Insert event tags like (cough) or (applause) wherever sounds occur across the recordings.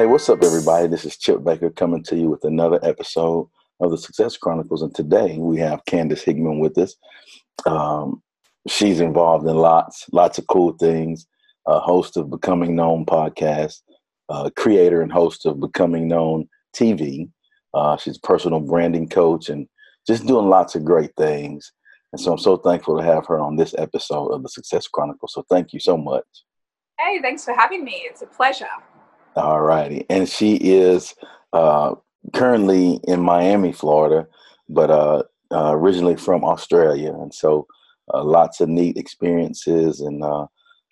Hey, what's up, everybody? This is Chip Baker coming to you with another episode of the Success Chronicles. And today we have Candis Hickman with us. Um, she's involved in lots, lots of cool things. Uh, host of Becoming Known podcast, uh, creator and host of Becoming Known TV. Uh, she's a personal branding coach and just doing lots of great things. And so I'm so thankful to have her on this episode of the Success Chronicles. So thank you so much. Hey, thanks for having me. It's a pleasure. All righty. And she is uh, currently in Miami, Florida, but uh, uh, originally from Australia. And so uh, lots of neat experiences. And uh,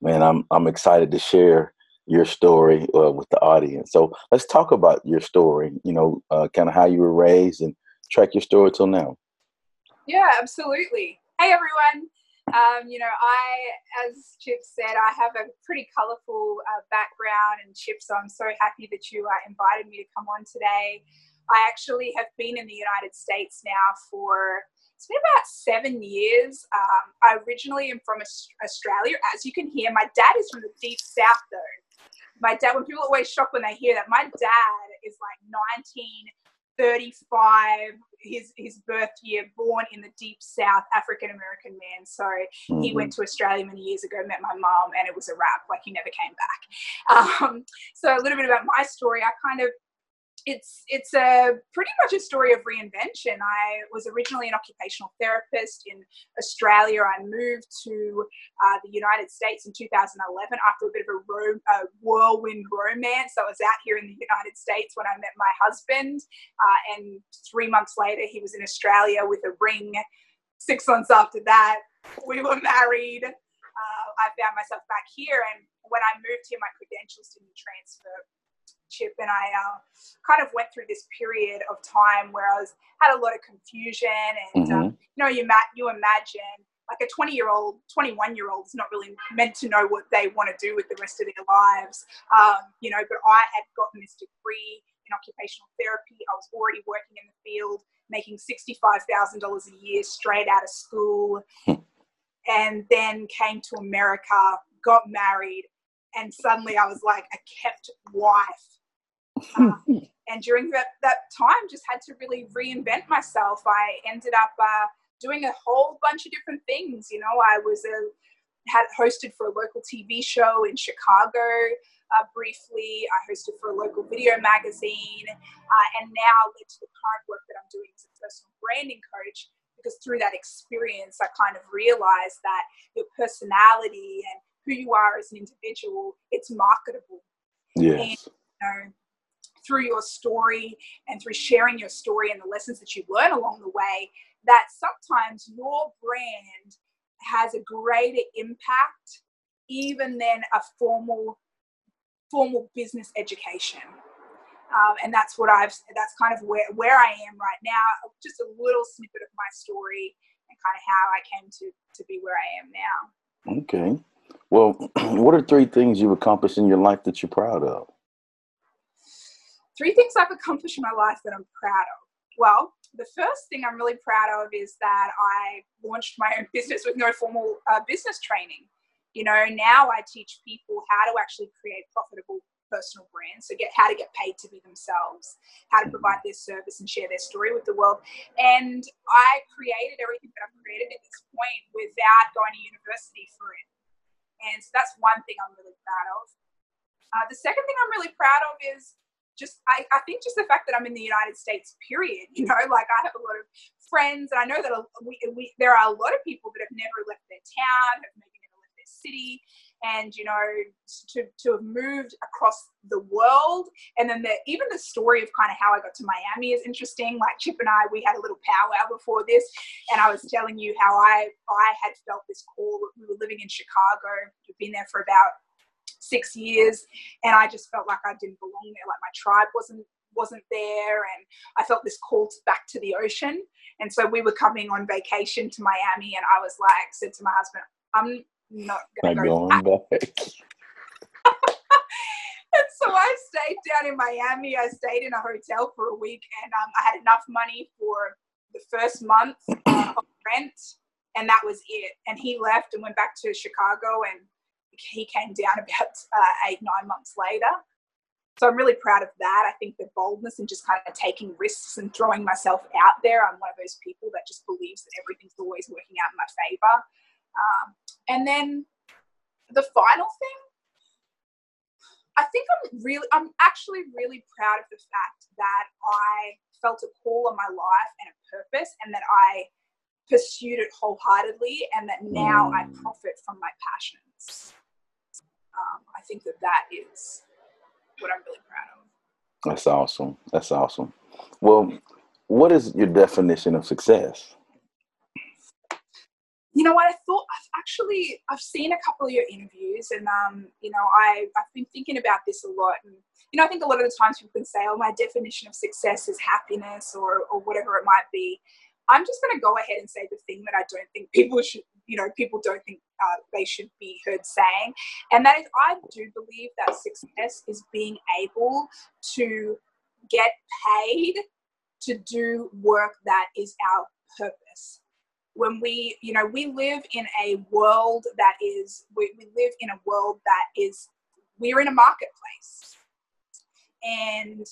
man, I'm, I'm excited to share your story uh, with the audience. So let's talk about your story, you know, kind of how you were raised and track your story till now. Yeah, absolutely. Hey, everyone. Um, you know, I, as Chip said, I have a pretty colorful uh, background, and Chip, so I'm so happy that you uh, invited me to come on today. I actually have been in the United States now for it's been about seven years. Um, I originally am from Australia. As you can hear, my dad is from the deep south, though. My dad, when people are always shocked when they hear that, my dad is like 1935 his his birth year, born in the deep south, African American man. So mm-hmm. he went to Australia many years ago, met my mom, and it was a wrap. Like he never came back. (laughs) Um, so a little bit about my story. I kind of it's it's a pretty much a story of reinvention. I was originally an occupational therapist in Australia. I moved to uh, the United States in 2011 after a bit of a, ro- a, whirlwind romance. I was out here in the United States when I met my husband, uh, and three months later he was in Australia with a ring. Six months after that, we were married. Uh, I found myself back here, and when I moved here, my credentials didn't transfer Chip and I uh, kind of went through this period of time where I was had a lot of confusion, and um, mm-hmm. um, you know, you ma- you imagine like a 20 year old, 21 year old is not really meant to know what they want to do with the rest of their lives, um, you know. But I had gotten this degree in occupational therapy. I was already working in the field, making sixty-five thousand dollars a year straight out of school, (laughs) and then came to America, got married, and suddenly I was like a kept wife um, and during that, that time, just had to really reinvent myself. I ended up uh, doing a whole bunch of different things. You know, I was a had hosted for a local TV show in Chicago uh, briefly. I hosted for a local video magazine, uh, and now led to the current work that I'm doing as a personal branding coach. Because through that experience, I kind of realized that your personality and who you are as an individual, it's marketable. Yes. And, you know, through your story and through sharing your story and the lessons that you learn along the way that sometimes your brand has a greater impact even than a formal formal business education. Um, and that's what i've that's kind of where, where i am right now. Just a little snippet of my story and kind of how i came to to be where i am now. Okay. Well (clears throat) what are three things you've accomplished in your life that you're proud of three things I've accomplished in my life that I'm proud of. Well, the first thing I'm really proud of is that I launched my own (laughs) business with no formal uh, business training. You know, now I teach people how to actually create profitable personal brands, so get how to get paid to be themselves, how to provide their service and share their story with the world. And I created everything that I've created at this point without going to university for it. And so that's one thing I'm really proud of. Uh, the second thing I'm really proud of is just I, I think just the fact that I'm in the United States, period. You mm. know, like I have a lot of friends, and I know that we, we, there are a lot of people that have never left their town, have maybe never left their city, and you know, to to have moved across the world, and then the, even the story of kind of how I got to Miami is interesting. Like Chip and I, we had a little powwow before this, and I was telling you how I I had felt this call. We were living in Chicago, we've been there for about six years and I just felt like I didn't belong there like my tribe wasn't wasn't there and I felt this call to back to the ocean and so we were coming on vacation to Miami and I was like said to my husband I'm not gonna go going back. back. (laughs) and so I stayed down in Miami I stayed in a hotel for a week and um, I had enough money for the first month uh, of rent and that was it and he left and went back to Chicago and he came down about uh, eight, nine months later. So I'm really proud of that. I think the boldness and just kind of taking risks and throwing myself out there. I'm one of those people that just believes that everything's always working out in my favor. Um, and then the final thing, I think I'm really, I'm actually really proud of the fact that I felt a call on my life and a purpose, and that I pursued it wholeheartedly, and that now I mm. profit from my passions um, I think that that is what I'm really proud of. That's awesome. That's awesome. Well, what is your definition of success? You know what I thought I've actually I've seen a couple of your interviews and um you know I I've been thinking about this a lot and you know I think a lot of the times people can say oh my definition of success is happiness or or whatever it might be I'm just going to go ahead and say the thing that I don't think people should, you know, people don't think uh, they should be heard saying. And that is, I do believe that success is being able to get paid to do work that is our purpose. When we, you know, we live in a world that is, we, we live in a world that is, we're in a marketplace. And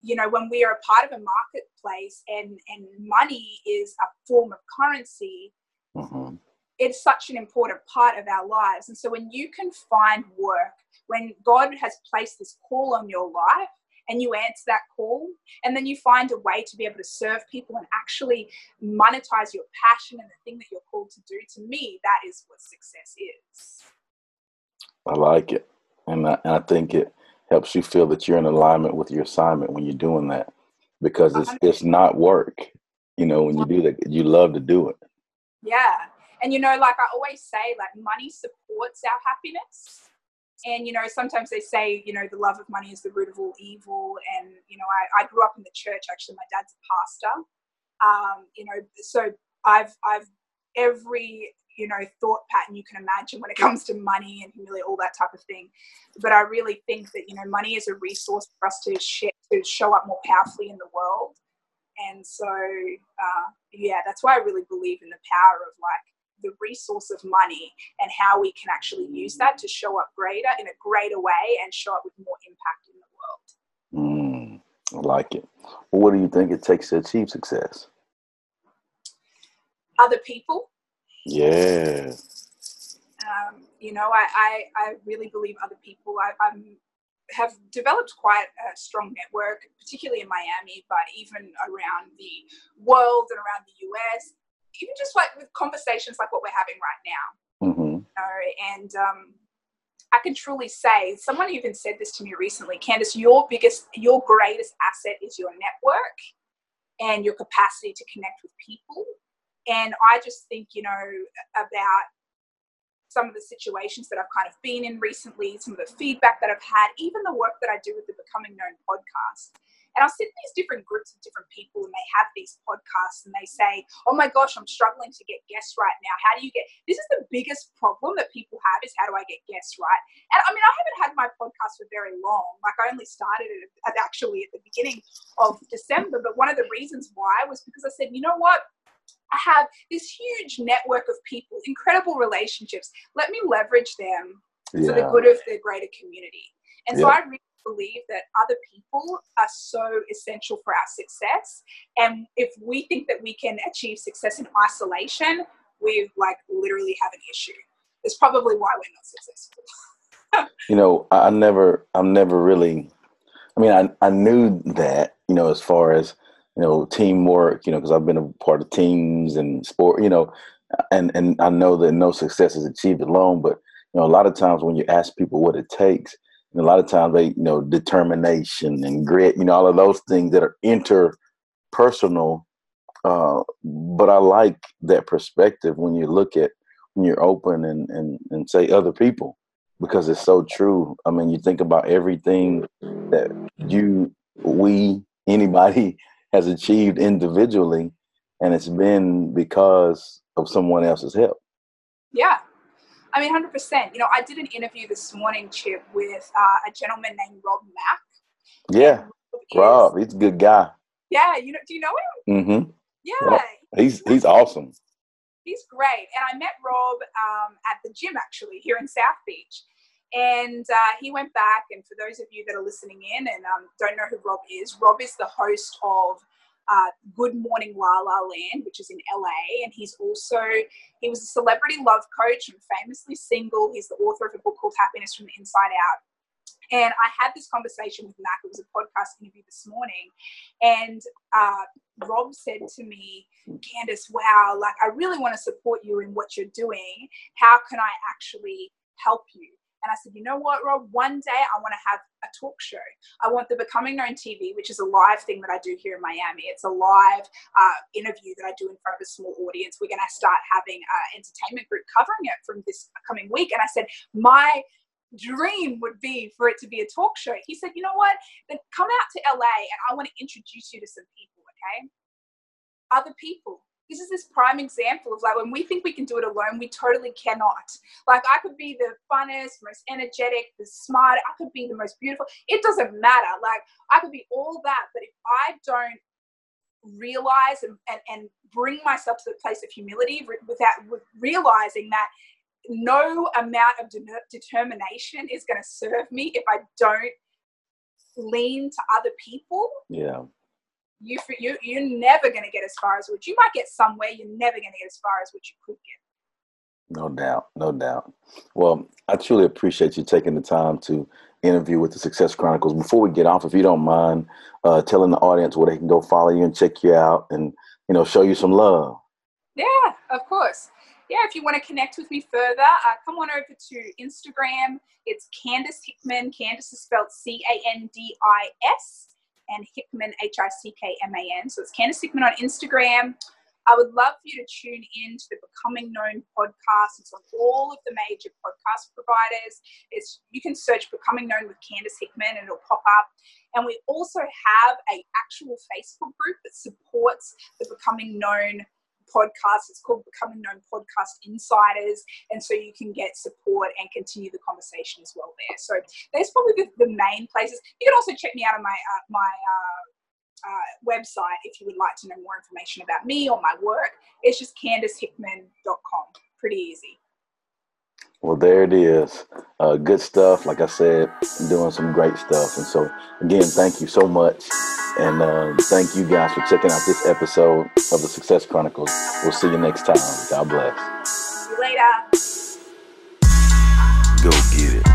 you know when we are a part of a marketplace and and money is a form of currency mm-hmm. It's such an important part of our lives. And so when you can find work when god has placed this call on your life and you answer that call and then you find a way to be able to serve people and actually monetize your passion and the thing that you're called to do to me that is what success is. I like it. And I, and I think it helps you feel that you're in alignment with your assignment when you're doing that because it's it's not work you know when you do that you love to do it. Yeah and you know like i always say like money supports our happiness. And you know sometimes they say you know the love of money is the root of all evil. And you know i, I grew up in the church. Actually my dad's a pastor. Um, you know so i've i've every you know thought pattern you can imagine when it (laughs) comes to money and humility all that type of thing. But i really think that you know money is a resource for us to share to show up more powerfully in the world. And so uh, yeah that's why i really believe in the power of like the resource of money and how we can actually use that to show up greater in a greater way and show up with more impact in the world. Mm, i like it. Well, what do you think it takes to achieve success? Other people. Yeah. Um, you know, I, I, I, really believe other people. I, I'm have developed quite a strong network, particularly in Miami, but even around the world and around the US, even just like with conversations like what we're having right now. Mm-hmm. You know, and um, I can truly say, someone even said this to me recently, Candis, your biggest, your greatest asset is your network and your capacity to connect with people. And I just think, you know, about some of the situations that I've kind of been in recently, some of the feedback that I've had, even the work that I do with the Becoming Known podcast. And I'll sit in these different groups of different people and they have these podcasts and they say, Oh my gosh, I'm struggling to get guests right now. How do you get this is the biggest problem that people have is how do I get guests right? And I mean I haven't had my podcast for very long. Like I only started it at actually at the beginning of December. But one of the reasons why was because I said, you know what? I have this huge network of people, incredible relationships. Let me leverage them yeah. for the good of the greater community. And yeah. so I really believe that other people are so essential for our success. And if we think that we can achieve success in isolation, we like literally have an issue. It's probably why we're not successful. (laughs) you know, I never, I'm never really I mean, I I knew that you know as far as you know teamwork, you know, because I've been a part of teams and sport, you know, and and I know that no success is achieved alone. But you know, a lot of times when you ask people what it takes, and a lot of times they you know determination and grit, you know, all of those things that are interpersonal. Uh, but I like that perspective when you look at when you're open and and and say other people because it's so true. I mean, you think about everything that you, we, anybody (laughs) has achieved individually, and it's been because of someone else's help. Yeah. I mean, 100%. You know, I did an interview this morning, Chip, with uh, a gentleman named Rob Mack. Yeah. Rob, Rob, he's a good guy. Yeah. You know, do you know him? Mm-hmm. Yeah. Well, he's, he's awesome. He's great. And I met Rob um, at the gym actually here in South Beach. And uh, he went back, and for those of you that are listening in and um, don't know who Rob is, Rob is the host of uh, Good Morning La La Land, which is in LA, and he's also he was a celebrity love coach and famously single. He's the author of a book called Happiness from the Inside Out. And I had this conversation with Mack. It was a podcast interview this morning, and uh, Rob said to me, "Candis, wow, like I really want to support you in what you're doing. How can I actually help you?" And I said, you know what, Rob? One day I want to have a talk show. I want the Becoming Known TV, which is a live thing that I do here in Miami. It's a live uh, interview that I do in front of a small audience. We're going to start having an entertainment group covering it from this coming week. And I said, my dream would be for it to be a talk show. He said, you know what? Then come out to LA and I want to introduce you to some people, okay? Other people this is this prime example of like when we think we can do it alone, we totally cannot. Like I could be the funnest, most energetic, the smart, I could be the most beautiful. It doesn't matter. Like I could be all that, but if I don't realize and, and, and bring myself to the place of humility without realizing that no amount of de- determination is going to serve me if I don't lean to other people. Yeah you you you're never going to get as far as what you might get somewhere. You're never going to get as far as what you could get. No doubt, no doubt. Well, I truly appreciate you taking the time to interview with the Success Chronicles. Before we get off, if you don't mind, uh, telling the audience where they can go follow you and check you out, and you know, show you some love. Yeah, of course. Yeah, if you want to connect with me further, uh, come on over to Instagram. It's Candis Hickman. Candis is spelled C A N D I S and Hickman, H I C K M A N. So it's Candis Hickman on Instagram. I would love for you to tune in to the Becoming Known podcast. It's on all of the major podcast providers. It's you can search Becoming Known with Candis Hickman and it'll pop up. And we also have a actual Facebook group that supports the Becoming Known podcast. It's called Becoming Known Podcast Insiders. And so you can get support and continue the conversation as well there. So there's probably the, the main places. You can also check me out on my, uh, my, uh, uh, website if you would like to know more information about me or my work. It's just candishickman.com. Pretty easy. Well, there it is. Uh, good stuff. Like I said, doing some great stuff. And so, again, thank you so much. And uh, thank you guys for checking out this episode of the Success Chronicles. We'll see you next time. God bless. You later. Go get it.